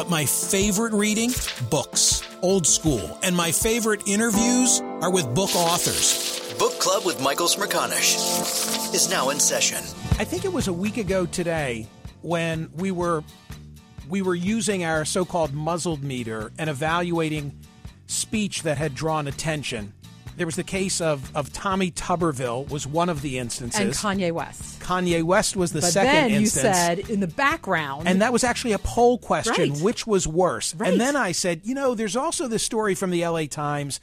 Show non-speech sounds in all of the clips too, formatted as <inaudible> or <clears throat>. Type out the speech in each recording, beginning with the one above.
But my favorite reading? Books. Old school. And my favorite interviews are with book authors. Book Club with Michael Smerconish is now in session. I think it was a week ago today when we were we were using our so-called muzzled meter and evaluating speech that had drawn attention. There was the case of, of Tommy Tuberville was one of the instances. And Kanye West. Kanye West was the but second then instance. you said in the background. And that was actually a poll question Right. which was worse. Right. And then I said, you know, there's also this story from the LA Times.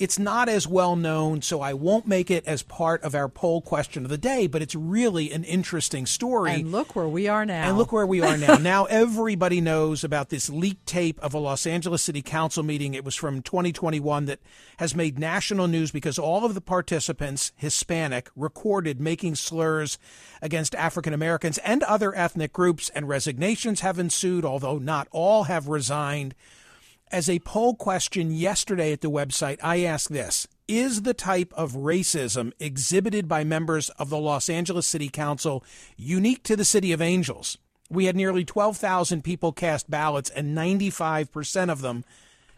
It's not as well known, so I won't make it as part of our poll question of the day, but it's really an interesting story. and look where we are now. And look where we are now. <laughs> now everybody knows about this leaked tape of a Los Angeles City Council meeting. It was from 2021 that has made national news because all of the participants, Hispanic, recorded making slurs against African Americans and other ethnic groups, and resignations have ensued, although not all have resigned. As a poll question yesterday at the website, I asked this Is the type of racism exhibited by members of the Los Angeles City Council unique to the City of Angels? We had nearly 12,000 people cast ballots, and 95% of them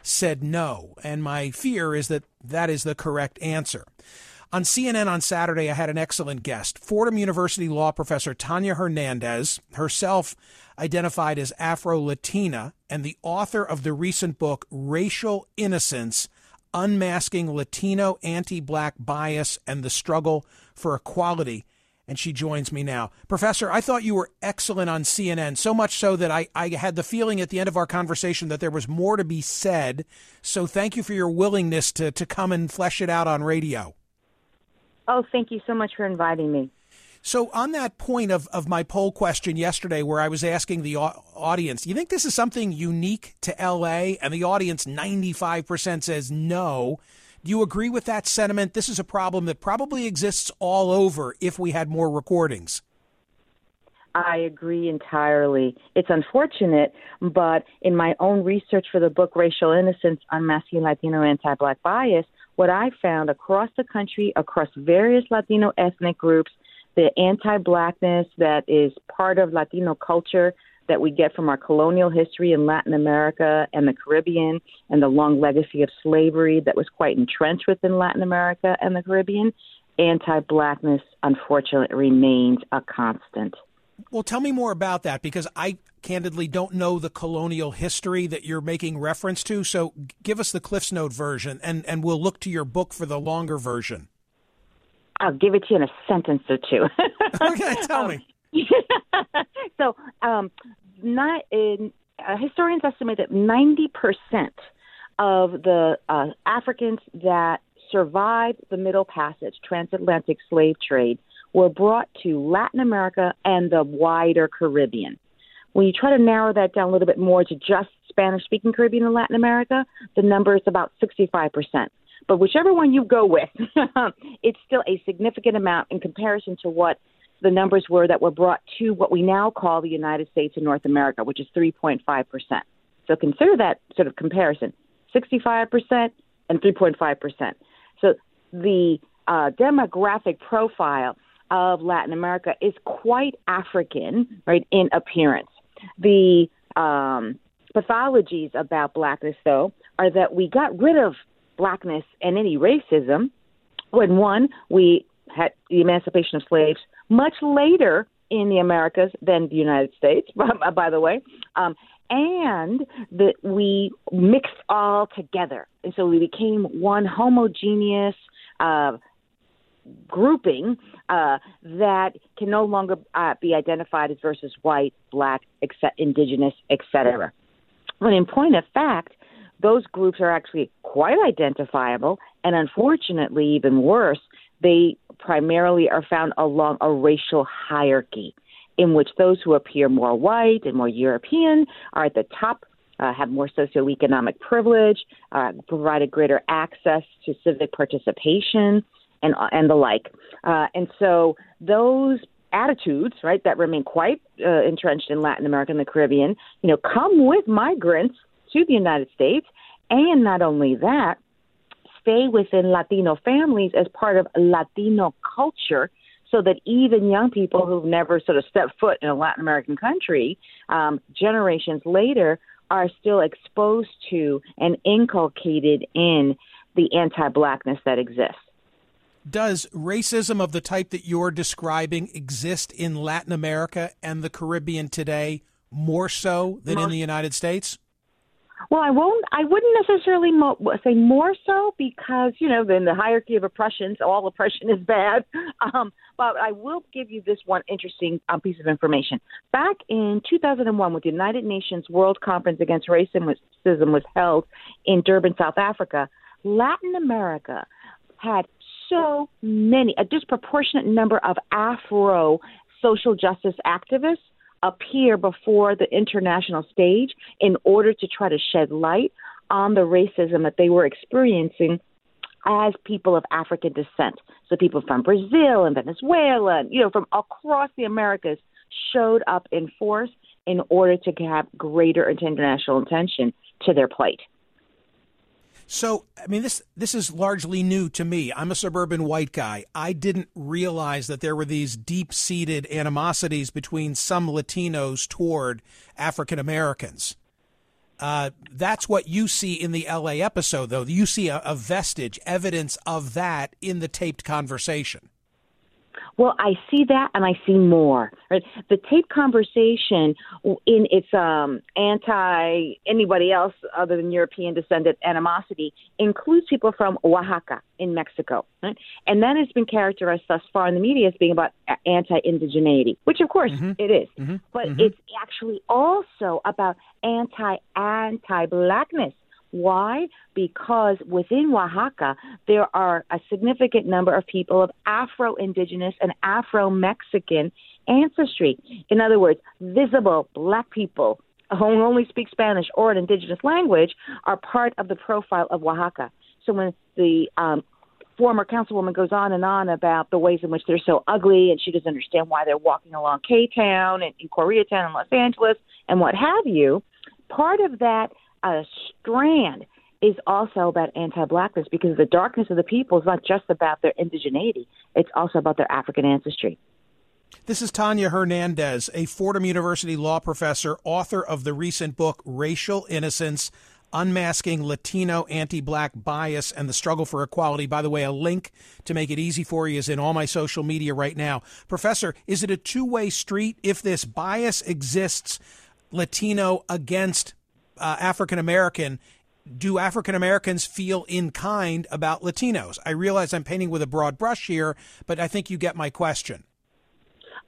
said no. And my fear is that that is the correct answer. On CNN on Saturday, I had an excellent guest, Fordham University law professor Tanya Hernandez, herself identified as Afro Latina, and the author of the recent book, Racial Innocence Unmasking Latino Anti Black Bias and the Struggle for Equality. And she joins me now. Professor, I thought you were excellent on CNN, so much so that I, I had the feeling at the end of our conversation that there was more to be said. So thank you for your willingness to, to come and flesh it out on radio. Oh, thank you so much for inviting me. So, on that point of, of my poll question yesterday, where I was asking the au- audience, do you think this is something unique to LA? And the audience, 95% says no. Do you agree with that sentiment? This is a problem that probably exists all over if we had more recordings. I agree entirely. It's unfortunate, but in my own research for the book Racial Innocence Unmasking Latino Anti Black Bias, what I found across the country, across various Latino ethnic groups, the anti blackness that is part of Latino culture that we get from our colonial history in Latin America and the Caribbean and the long legacy of slavery that was quite entrenched within Latin America and the Caribbean, anti blackness, unfortunately, remains a constant. Well, tell me more about that because I candidly don't know the colonial history that you're making reference to. So give us the Cliff's Note version, and, and we'll look to your book for the longer version. I'll give it to you in a sentence or two. <laughs> okay, <laughs> tell me. <laughs> so, um, not in, uh, historians estimate that 90% of the uh, Africans that survived the Middle Passage, transatlantic slave trade, were brought to Latin America and the wider Caribbean. When you try to narrow that down a little bit more to just Spanish speaking Caribbean and Latin America, the number is about 65%. But whichever one you go with, <laughs> it's still a significant amount in comparison to what the numbers were that were brought to what we now call the United States and North America, which is 3.5%. So consider that sort of comparison 65% and 3.5%. So the uh, demographic profile of Latin America is quite African, right, in appearance. The um, pathologies about blackness, though, are that we got rid of blackness and any racism when one, we had the emancipation of slaves much later in the Americas than the United States, <laughs> by the way, um, and that we mixed all together. And so we became one homogeneous, uh, grouping uh, that can no longer uh, be identified as versus white, black, except indigenous, etc. When in point of fact, those groups are actually quite identifiable, and unfortunately, even worse, they primarily are found along a racial hierarchy in which those who appear more white and more European are at the top uh, have more socioeconomic privilege, uh, provided greater access to civic participation, and and the like. Uh, and so those attitudes, right, that remain quite uh, entrenched in Latin America and the Caribbean, you know, come with migrants to the United States, and not only that, stay within Latino families as part of Latino culture. So that even young people who've never sort of stepped foot in a Latin American country, um, generations later, are still exposed to and inculcated in the anti-blackness that exists. Does racism of the type that you're describing exist in Latin America and the Caribbean today more so than in the United States? Well, I won't. I wouldn't necessarily mo- say more so because you know, in the hierarchy of oppressions, all oppression is bad. <laughs> Um, but I will give you this one interesting um, piece of information. Back in 2001, when the United Nations World Conference Against Racism was held in Durban, South Africa, Latin America had so many, a disproportionate number of Afro social justice activists appear before the international stage in order to try to shed light on the racism that they were experiencing as people of African descent. So people from Brazil and Venezuela, and, you know, from across the Americas showed up in force in order to have greater international attention to their plight. So, I mean, this this is largely new to me. I'm a suburban white guy. I didn't realize that there were these deep seated animosities between some Latinos toward African Americans. Uh, that's what you see in the LA episode, though. You see a, a vestige, evidence of that in the taped conversation. Well, I see that and I see more. Right? The tape conversation in its um, anti anybody else other than European descendant animosity includes people from Oaxaca in Mexico. Right? And that has been characterized thus far in the media as being about anti indigeneity, which of course mm-hmm. it is. Mm-hmm. But mm-hmm. it's actually also about anti anti blackness why? Because within Oaxaca, there are a significant number of people of Afro Indigenous and Afro Mexican ancestry. In other words, visible black people who only speak Spanish or an indigenous language are part of the profile of Oaxaca. So when the um, former councilwoman goes on and on about the ways in which they're so ugly, and she doesn't understand why they're walking along K Town and in Koreatown and Los Angeles and what have you. Part of that uh, strand is also about anti-blackness because the darkness of the people is not just about their indigeneity; it's also about their African ancestry. This is Tanya Hernandez, a Fordham University law professor, author of the recent book Racial Innocence Unmasking Latino Anti Black Bias and the Struggle for Equality. By the way, a link to make it easy for you is in all my social media right now. Professor, is it a two way street if this bias exists, Latino against uh, African American? Do African Americans feel in kind about Latinos? I realize I'm painting with a broad brush here, but I think you get my question.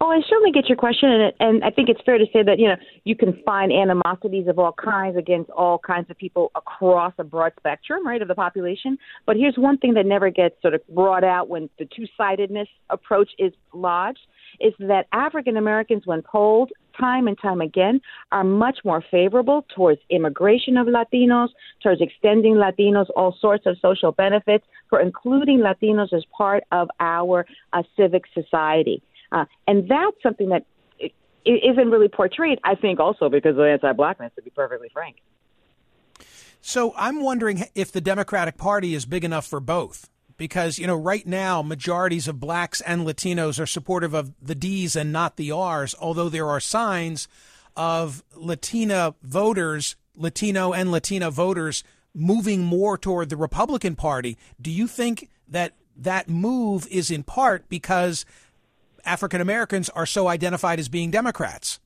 Oh, I certainly get your question, and, and I think it's fair to say that you know you can find animosities of all kinds against all kinds of people across a broad spectrum, right, of the population. But here's one thing that never gets sort of brought out when the two-sidedness approach is lodged: is that African Americans, when polled time and time again, are much more favorable towards immigration of Latinos, towards extending Latinos all sorts of social benefits, for including Latinos as part of our uh, civic society. Uh, and that's something that isn't really portrayed, I think, also because of anti blackness, to be perfectly frank. So I'm wondering if the Democratic Party is big enough for both. Because, you know, right now, majorities of blacks and Latinos are supportive of the D's and not the R's, although there are signs of Latina voters, Latino and Latina voters, moving more toward the Republican Party. Do you think that that move is in part because African Americans are so identified as being Democrats?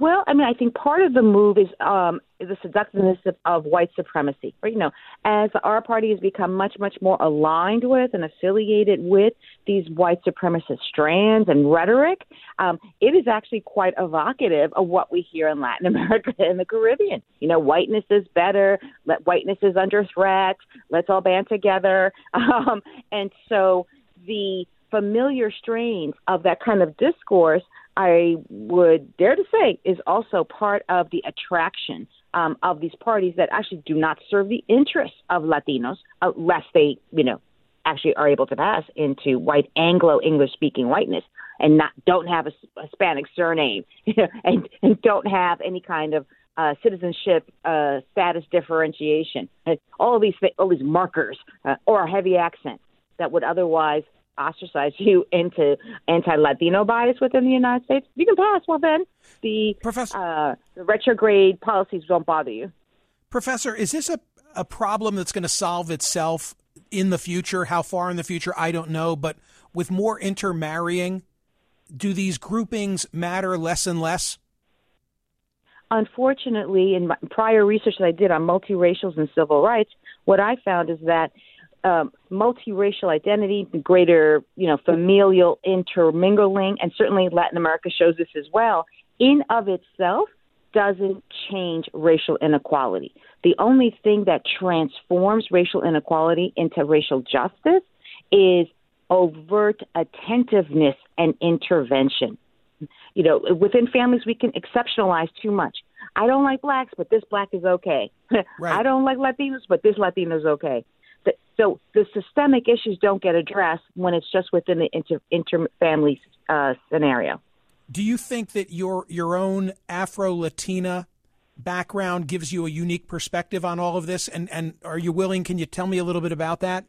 Well, I mean, I think part of the move is um, the seductiveness of, of white supremacy. Right? You know, as our party has become much, much more aligned with and affiliated with these white supremacist strands and rhetoric, um, it is actually quite evocative of what we hear in Latin <laughs> America and the Caribbean. You know, whiteness is better. Let whiteness is under threat. Let's all band together. <laughs> Um, and so the familiar strains of that kind of discourse, I would dare to say, is also part of the attraction um, of these parties that actually do not serve the interests of Latinos, unless they, you know, actually are able to pass into white Anglo English speaking whiteness and not don't have a, a Hispanic surname <laughs> and, and don't have any kind of uh, citizenship uh, status differentiation. All these all these markers uh, or a heavy accent that would otherwise ostracize <laughs> you into anti-Latino bias within the United States, you can pass. Well, then the Professor, uh, the retrograde policies don't bother you. Professor, is this a a problem that's going to solve itself in the future? How far in the future, I don't know. But with more intermarrying, do these groupings matter less and less? Unfortunately, in prior research that I did on multiracials and civil rights, what I found is that um, multiracial identity, greater, you know, familial intermingling, and certainly Latin America shows this as well, in of itself doesn't change racial inequality. The only thing that transforms racial inequality into racial justice is overt attentiveness and intervention. You know, within families, we can exceptionalize too much. I don't like blacks, but this black is okay. <laughs> Right. I don't like Latinos, but this Latino is okay. So the systemic issues don't get addressed when it's just within the inter, inter family uh, scenario. Do you think that your your own Afro Latina background gives you a unique perspective on all of this? And and are you willing? Can you tell me a little bit about that?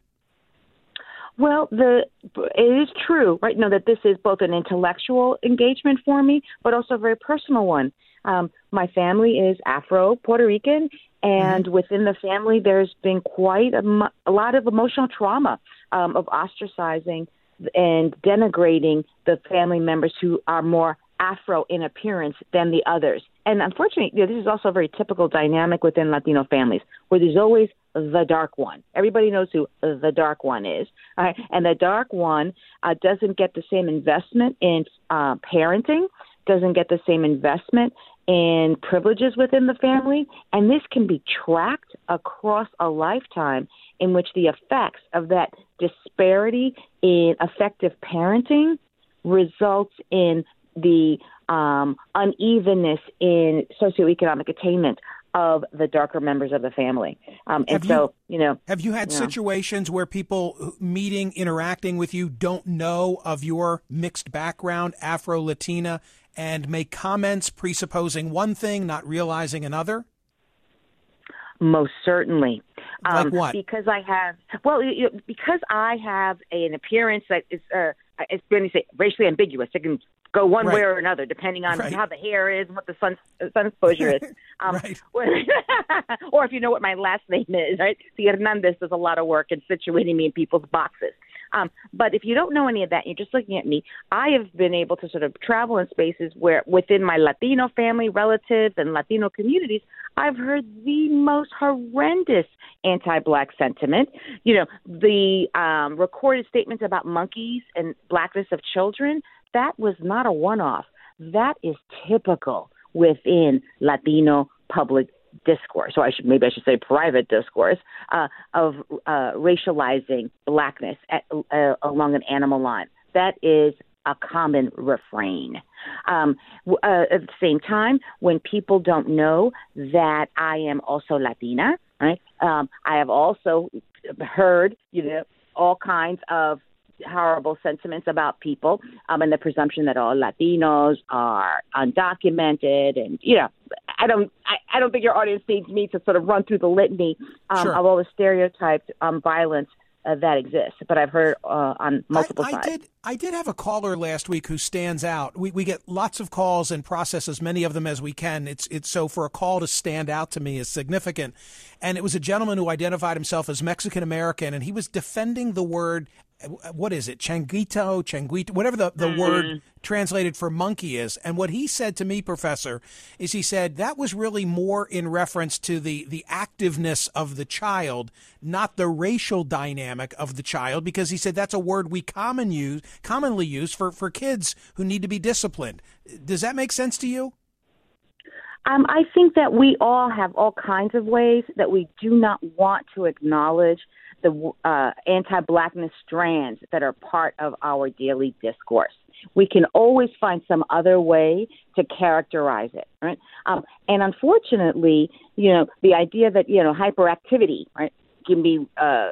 Well, the it is true, right? Now that this is both an intellectual engagement for me, but also a very personal one. Um, my family is Afro Puerto Rican, and mm-hmm. within the family, there's been quite a, a lot of emotional trauma um, of ostracizing and denigrating the family members who are more Afro in appearance than the others. And unfortunately, you know, this is also a very typical dynamic within Latino families, where there's always the dark one. Everybody knows who the dark one is, right? and the dark one uh, doesn't get the same investment in uh, parenting, doesn't get the same investment and privileges within the family. And this can be tracked across a lifetime in which the effects of that disparity in effective parenting results in the um, unevenness in socioeconomic attainment of the darker members of the family. Um, and Have so, you, know, Have you had Yeah. situations where people meeting, interacting with you don't know of your mixed background, Afro Latina, and make comments presupposing one thing, not realizing another? Most certainly. Um, Like what? Because I have, well, you, you- because I have an appearance that is, uh, it's going to say racially ambiguous. It can go one Right. way or another depending on Right. how the hair is and what the sun sun exposure is. <laughs> Um, <laughs> or if you know what my last name is, right? See, Hernandez does a lot of work in situating me in people's boxes. Um, but if you don't know any of that, you're just looking at me. I have been able to sort of travel in spaces where, within my Latino family, relatives, and Latino communities, I've heard the most horrendous anti-black sentiment. You know, the um, recorded statements about monkeys and blackness of children. That was not a one-off. That is typical within Latino public discourse, or I should maybe I should say private discourse uh, of uh, racializing blackness at, uh, along an animal line. That is a common refrain. Um, uh, at the same time, when people don't know that I am also Latina, right? Um, I have also heard, you know, all kinds of horrible sentiments about people um, and the presumption that all Latinos are undocumented and you know I don't I, I don't think your audience needs me to sort of run through the litany um, Sure. of all the stereotyped um, violence uh, that exists, but I've heard uh, on multiple I, I sides. did. I did have a caller last week who stands out. We we get lots of calls and process as many of them as we can. It's it's so for a call to stand out to me is significant. And it was a gentleman who identified himself as Mexican American, and he was defending the word. What is it? Changuito, changuito, whatever the, the word translated for monkey is. And what he said to me, Professor, is he said that was really more in reference to the, the activeness of the child, not the racial dynamic of the child, because he said that's a word we common use, commonly use for, for kids who need to be disciplined. Does that make sense to you? Um, I think that we all have all kinds of ways that we do not want to acknowledge the uh, anti-blackness strands that are part of our daily discourse. We can always find some other way to characterize it, right? Um, and unfortunately, you know, the idea that you know hyperactivity, right, can be uh,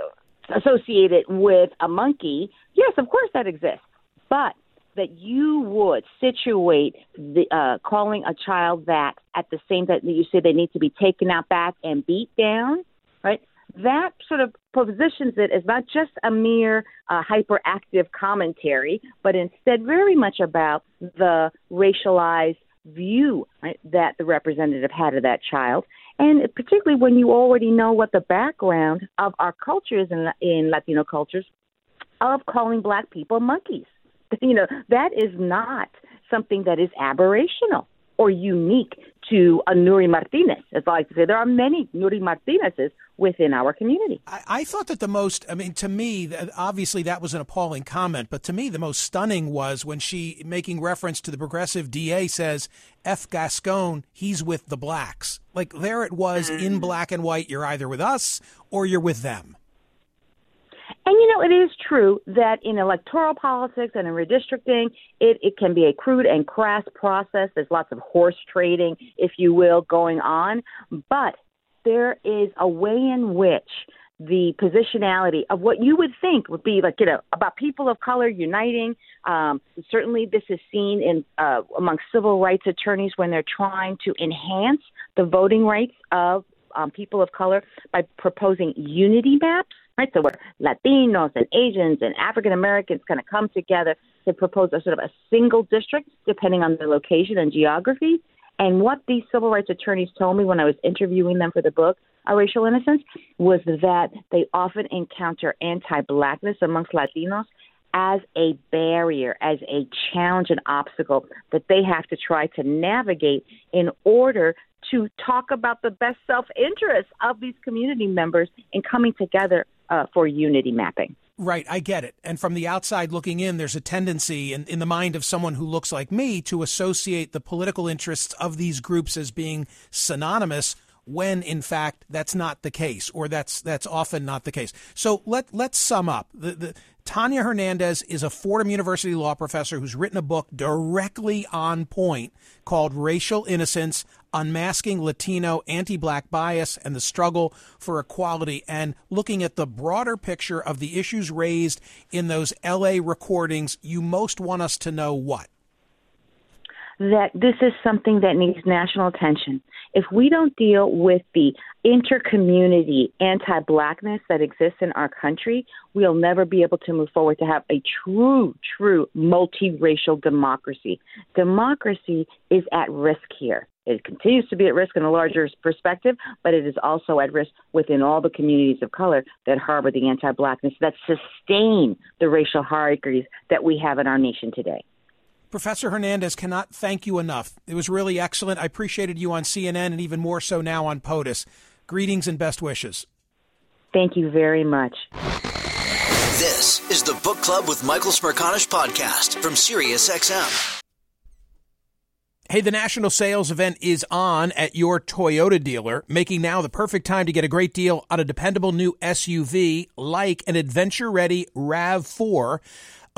associated with a monkey. Yes, of course that exists, but that you would situate the uh, calling a child that at the same time that you say they need to be taken out back and beat down, right? That sort of positions it as not just a mere uh, hyperactive commentary, but instead very much about the racialized view right, that the representative had of that child, and particularly when you already know what the background of our cultures in, in Latino cultures of calling black people monkeys. <laughs> You know, that is not something that is aberrational or unique to a Nury Martinez. As I like to say, there are many Nury Martinezes within our community. I, I thought that the most, I mean, to me, obviously that was an appalling comment, but to me, the most stunning was when she, making reference to the progressive DA, says, F. Gascon, he's with the blacks. Like there it was in mm. black and white. You're either with us or you're with them. And you know, it is true that in electoral politics and in redistricting, it, it can be a crude and crass process. There's lots of horse trading, if you will, going on. But there is a way in which the positionality of what you would think would be like, you know, about people of color uniting. Um, certainly, this is seen in uh, among civil rights attorneys when they're trying to enhance the voting rights of um, people of color by proposing unity maps right? So where Latinos and Asians and African Americans kind of come together to propose a sort of a single district, depending on the location and geography. And what these civil rights attorneys told me when I was interviewing them for the book, A Racial Innocence, was that they often encounter anti-blackness amongst Latinos as a barrier, as a challenge, an obstacle that they have to try to navigate in order to talk about the best self interest of these community members in coming together uh, for unity mapping. Right, I get it. And from the outside looking in, there's a tendency in, in the mind of someone who looks like me to associate the political interests of these groups as being synonymous when in fact that's not the case or that's that's often not the case. So let let's sum up. The, the Tanya Hernandez is a Fordham University law professor who's written a book directly on point called Racial Innocence Unmasking Latino Anti Black Bias and the Struggle for Equality, and looking at the broader picture of the issues raised in those LA recordings. You most want us to know what? That this is something that needs national attention. If we don't deal with the intercommunity anti blackness that exists in our country, we'll never be able to move forward to have a true, true multiracial democracy. Democracy is at risk here. It continues to be at risk in a larger perspective, but it is also at risk within all the communities of color that harbor the anti blackness, that sustain the racial hierarchies that we have in our nation today. Professor Hernandez cannot thank you enough. It was really excellent. I appreciated you on CNN and even more so now on POTUS. Greetings and best wishes. Thank you very much. This is the Book Club with Michael Smerconish podcast from SiriusXM. Hey, the national sales event is on at your Toyota dealer, making now the perfect time to get a great deal on a dependable new SUV like an adventure ready RAV4.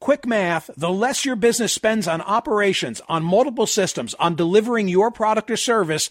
Quick math, the less your business spends on operations, on multiple systems, on delivering your product or service,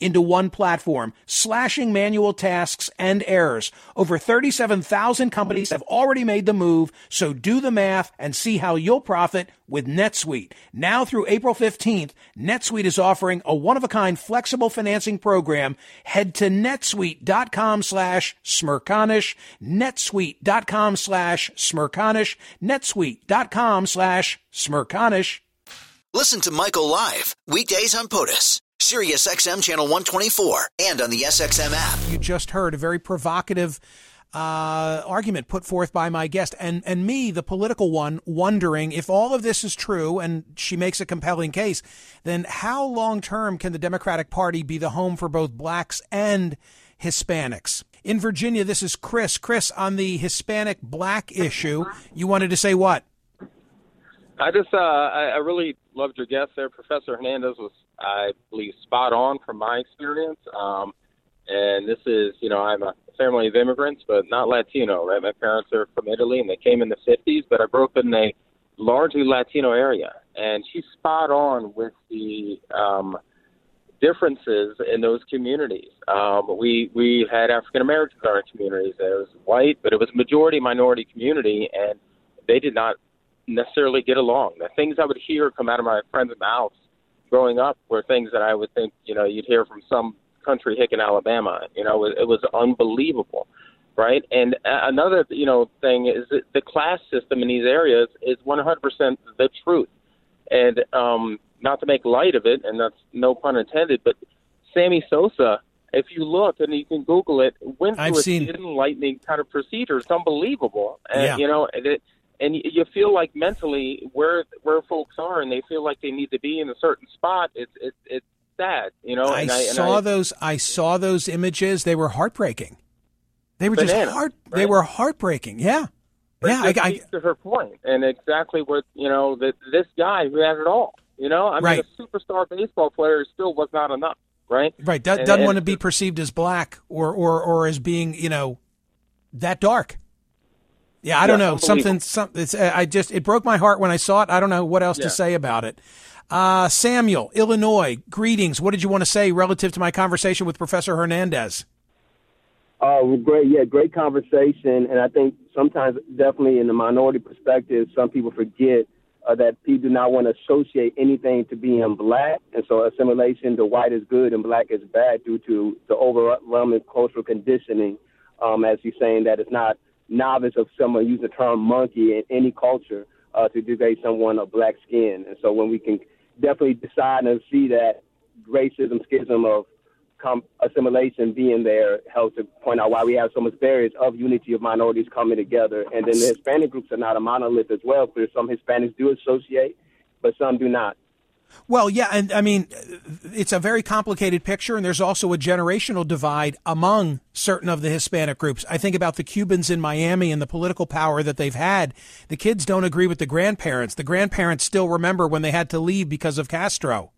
into one platform, slashing manual tasks and errors. Over 37,000 companies have already made the move, so do the math and see how you'll profit with NetSuite. Now through April 15th, NetSuite is offering a one-of-a-kind flexible financing program. Head to netsuite.com slash smerconish, netsuite.com slash smerconish, netsuite.com slash smerconish. Listen to Michael live weekdays on POTUS, Sirius XM channel 124, and on the SXM app. You just heard a very provocative uh, argument put forth by my guest and, and me, the political one, wondering if all of this is true and she makes a compelling case, then how long term can the Democratic Party be the home for both blacks and Hispanics. In Virginia, this is Chris. Chris, on the Hispanic black issue, you wanted to say what? I just, uh, I, I really loved your guest there. Professor Hernandez was, I believe, spot on from my experience. Um, and this is, you know, I'm a family of immigrants, but not Latino. Right? My parents are from Italy, and they came in the 50s. But I grew up in a largely Latino area, and she's spot on with the um, differences in those communities. Um, we we had African Americans in our communities. It was white, but it was majority minority community, and they did not necessarily get along. The things I would hear come out of my friends' mouths growing up were things that I would think, you know, you'd hear from some country hick in Alabama. You know, it, it was unbelievable, right? And another, you know, thing is that the class system in these areas is 100% the truth. And um, not to make light of it, and that's no pun intended, but Sammy Sosa, if you look and you can Google it, went through I've a seen... enlightening kind of procedure. It's unbelievable, and yeah. you know, and, it, and you feel like mentally where where folks are, and they feel like they need to be in a certain spot. It's it's it's sad, you know. I and I, saw I, those. I saw those images. They were heartbreaking. They were just heart. right? They were heartbreaking. Yeah, But yeah. I, I, to her point, and exactly what you know that this guy who had it all. You know, I mean, Right. a superstar baseball player still was not enough, right? right. Do, doesn't and- want to be perceived as black or or or as being you know that dark. Yeah, I don't know. Something. unbelievable. Some. It's. uh, I just. It broke my heart when I saw it. I don't know what else Yeah. to say about it. Uh, Samuel, Illinois. Greetings. What did you want to say relative to my conversation with Professor Hernandez? Oh, great. Yeah, great conversation. And I think sometimes, definitely in the minority perspective, some people forget uh, that people do not want to associate anything to being black. And so assimilation to white is good and black is bad due to the overwhelming cultural conditioning, um, as he's saying that it's not novice of someone using the term monkey in any culture uh, to degrade someone of black skin. And so when we can definitely decide and see that racism, schism of com- assimilation being there helps to point out why we have so much barriers of unity of minorities coming together. And then the Hispanic groups are not a monolith as well. Because some Hispanics do associate, but some do not. Well, yeah, and I mean, it's a very complicated picture, and there's also a generational divide among certain of the Hispanic groups. I think about the Cubans in Miami and the political power that they've had. The kids don't agree with the grandparents. The grandparents still remember when they had to leave because of Castro.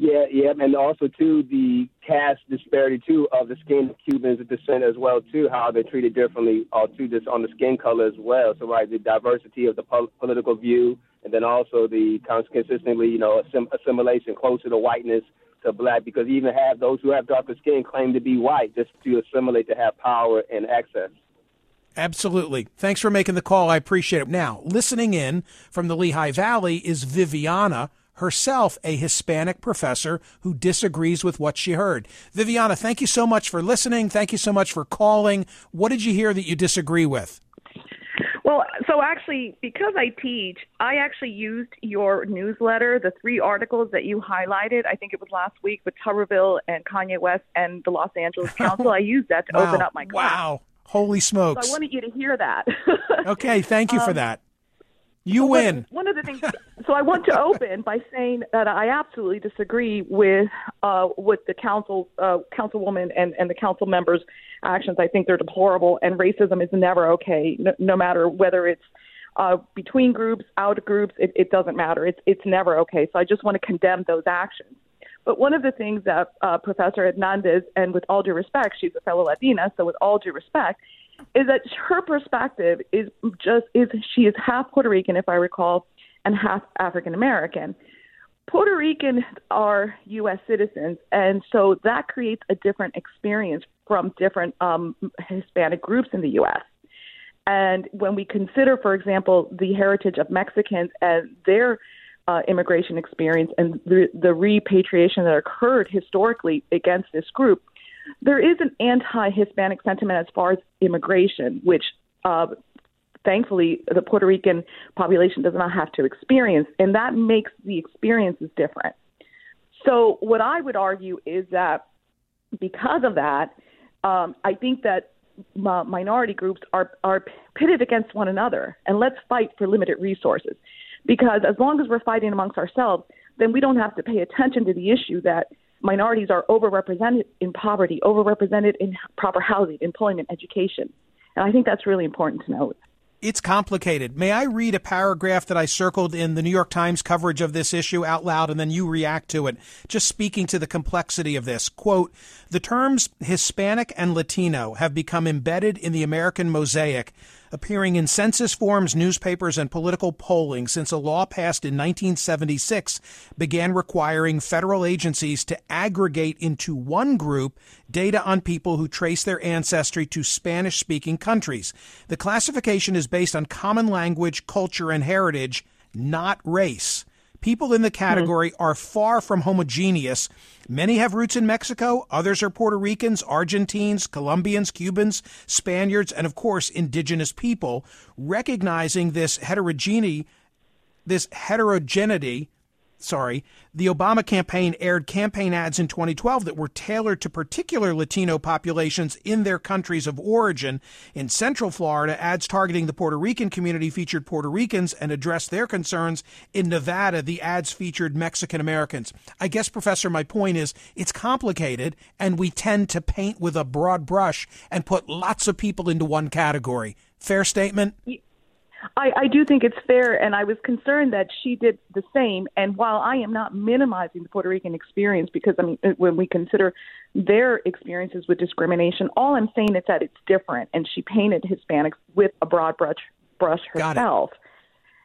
Yeah, yeah, and also too the caste disparity too of the skin of Cubans of descent as well too, how they're treated differently, uh, too, just on the skin color as well. So right, the diversity of the pol- political view, and then also the consistently, you know, assim- assimilation closer to whiteness to black, because even have those who have darker skin claim to be white just to assimilate to have power and access. Absolutely. Thanks for making the call. I appreciate it. Now, listening in from the Lehigh Valley is Viviana, herself a Hispanic professor who disagrees with what she heard. Viviana, thank you so much for listening. Thank you so much for calling. What did you hear that you disagree with? Well, so actually, because I teach, I actually used your newsletter, the three articles that you highlighted. I think it was last week with Tuberville and Kanye West and the Los Angeles <laughs> Council. I used that to wow. open up my class. Wow. Holy So smokes. I wanted you to hear that. okay, thank you for <laughs> Um, that. You win. One of the things. So I want to open by saying that I absolutely disagree with uh, with the council uh, councilwoman and and the council members' actions. I think they're deplorable, and racism is never okay, no, no matter whether it's uh, between groups, out of groups. It, it doesn't matter. It's it's never okay. So I just want to condemn those actions. But one of the things that uh, Professor Hernandez, and with all due respect, she's a fellow Latina, so with all due respect, is that her perspective is just is she is half Puerto Rican, if I recall, and half African American. Puerto Ricans are U.S. citizens, and so that creates a different experience from different um, Hispanic groups in the U.S. And when we consider, for example, the heritage of Mexicans and their uh, immigration experience and the, the repatriation that occurred historically against this group, there is an anti-Hispanic sentiment as far as immigration, which uh, thankfully the Puerto Rican population does not have to experience, and that makes the experiences different. So, what I would argue is that because of that, um, I think that uh, minority groups are are pitted against one another, and let's fight for limited resources. Because as long as we're fighting amongst ourselves, then we don't have to pay attention to the issue that minorities are overrepresented in poverty, overrepresented in proper housing, employment, education. And I think that's really important to note. It's complicated. May I read a paragraph that I circled in the New York Times coverage of this issue out loud and then you react to it, just speaking to the complexity of this? Quote, the terms Hispanic and Latino have become embedded in the American mosaic appearing in census forms, newspapers, and political polling since a law passed in 1976 began requiring federal agencies to aggregate into one group data on people who trace their ancestry to Spanish speaking countries. The classification is based on common language, culture, and heritage, not race. People in the category mm-hmm. are far from homogeneous. Many have roots in Mexico, others are Puerto Ricans, Argentines, Colombians, Cubans, Spaniards, and of course, indigenous people. Recognizing this heterogeneity, this heterogeneity sorry, the Obama campaign aired campaign ads in 2012 that were tailored to particular Latino populations in their countries of origin. In Central Florida, ads targeting the Puerto Rican community featured Puerto Ricans and addressed their concerns. In Nevada, the ads featured Mexican Americans. I guess, Professor, my point is it's complicated and we tend to paint with a broad brush and put lots of people into one category. Fair statement? I, I do think it's fair, and I was concerned that she did the same. And while I am not minimizing the Puerto Rican experience, because I mean, when we consider their experiences with discrimination, all I'm saying is that it's different. And she painted Hispanics with a broad brush brush herself,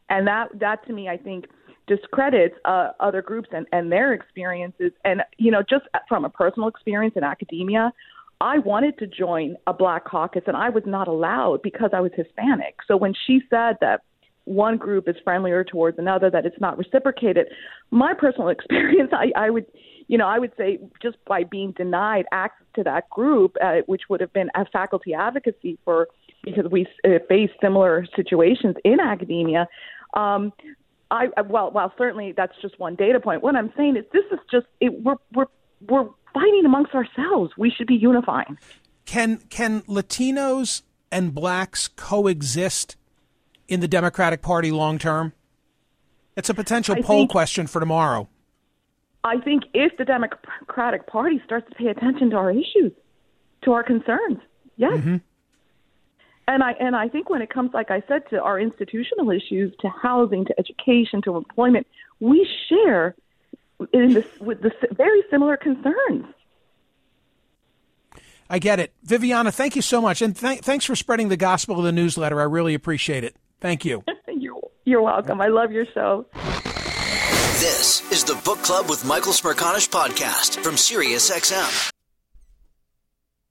and that that to me, I think discredits uh, other groups and, and their experiences. And you know, just from a personal experience in academia, I wanted to join a black caucus and I was not allowed because I was Hispanic. So when she said that one group is friendlier towards another, that it's not reciprocated, my personal <laughs> experience, I, I would, you know, I would say just by being denied access to that group, uh, which would have been a faculty advocacy for, because we uh, face similar situations in academia. Um, I, well, well, certainly that's just one data point. What I'm saying is this is just it, we're we're we're fighting amongst ourselves. We should be unifying. Can can Latinos and blacks coexist in the Democratic Party long term? It's a potential I poll think, question for tomorrow. I think if the Democratic Party starts to pay attention to our issues, to our concerns, yes. Mm-hmm. And I and I think when it comes, like I said, to our institutional issues, to housing, to education, to employment, we share in this, with the very similar concerns. I get it. Viviana, thank you so much. And th- thanks for spreading the gospel of the newsletter. I really appreciate it. Thank you. <laughs> you're, you're welcome. I love your show. This is the Book Club with Michael Smerconish podcast from SiriusXM.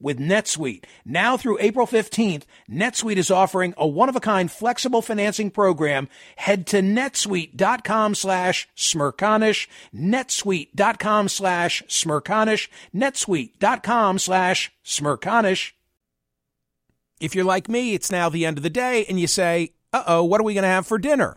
with NetSuite. Now through April 15th, NetSuite is offering a one-of-a-kind flexible financing program. Head to netsuite.com slash smerconish, netsuite.com slash smerconish, netsuite.com slash smerconish. If you're like me, it's now the end of the day and you say, uh-oh, what are we going to have for dinner?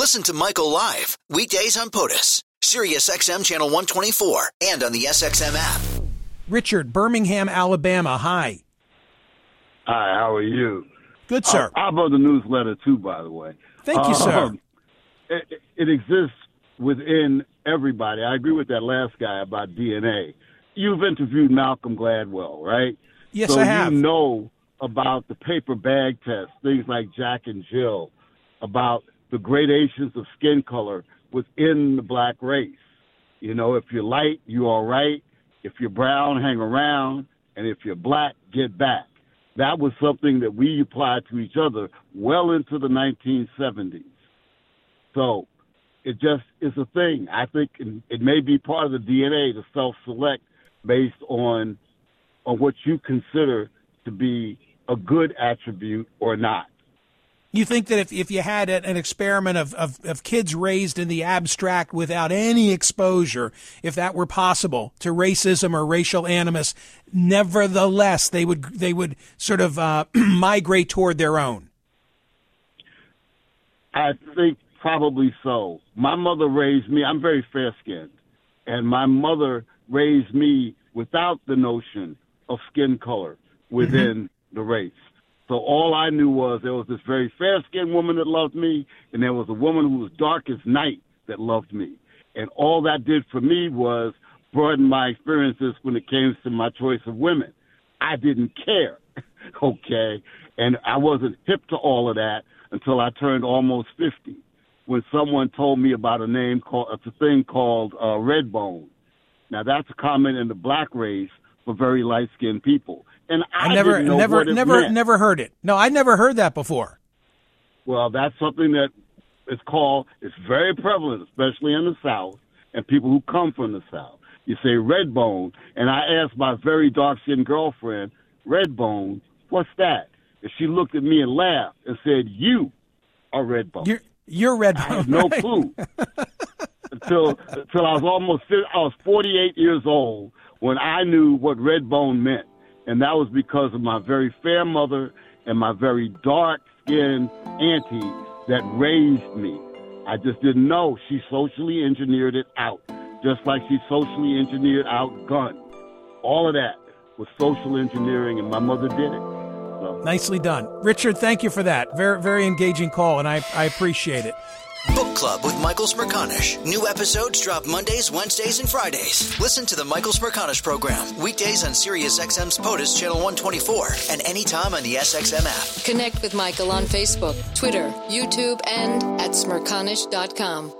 Listen to Michael live weekdays on POTUS, Sirius XM channel 124, and on the SXM app. Richard, Birmingham, Alabama. Hi. Hi, how are you? Good, sir. I, I wrote the newsletter too, by the way. Thank you, sir. Um, it, it exists within everybody. I agree with that last guy about DNA. You've interviewed Malcolm Gladwell, right? Yes, so I have. You know about the paper bag test, things like Jack and Jill, about the gradations of skin color within the black race. You know, if you're light, you're right. If you're brown, hang around. And if you're black, get back. That was something that we applied to each other well into the 1970s. So it just is a thing. I think it may be part of the DNA to self-select based on on what you consider to be a good attribute or not. You think that if, if you had an experiment of, of, of, kids raised in the abstract without any exposure, if that were possible to racism or racial animus, nevertheless they would they would sort of uh, <clears throat> migrate toward their own? I think probably so. My mother raised me. I'm very fair skinned, and my mother raised me without the notion of skin color within mm-hmm. the race. So all I knew was there was this very fair skinned woman that loved me, and there was a woman who was dark as night that loved me. And all that did for me was broaden my experiences when it came to my choice of women. I didn't care, <laughs> okay? And I wasn't hip to all of that until I turned almost 50 when someone told me about a name called, it's a thing called uh, red bone. Now that's a common in the black race for very light skinned people and I, I never, never, never, meant. never heard it. No, I never heard that before. Well, that's something that is called. It's very prevalent, especially in the South, and people who come from the South. You say red bone, and I asked my very dark-skinned girlfriend, "Red bone, what's that?" And she looked at me and laughed and said, "You are red bone." You're, you're red bone. I had no right? clue until until I was almost I was 48 years old when I knew what red bone meant and that was because of my very fair mother and my very dark skinned auntie that raised me. I just didn't know. She socially engineered it out, just like she socially engineered out guns. All of that was social engineering, and my mother did it. So. Nicely done. Richard, thank you for that. Very, very engaging call, and I, I appreciate it. Book Club with Michael Smerconish. New episodes drop Mondays, Wednesdays, and Fridays. Listen to the Michael Smerconish program weekdays on Sirius XM's POTUS channel 124 and anytime on the SXM app. Connect with Michael on Facebook, Twitter, YouTube, and at smerconish.com.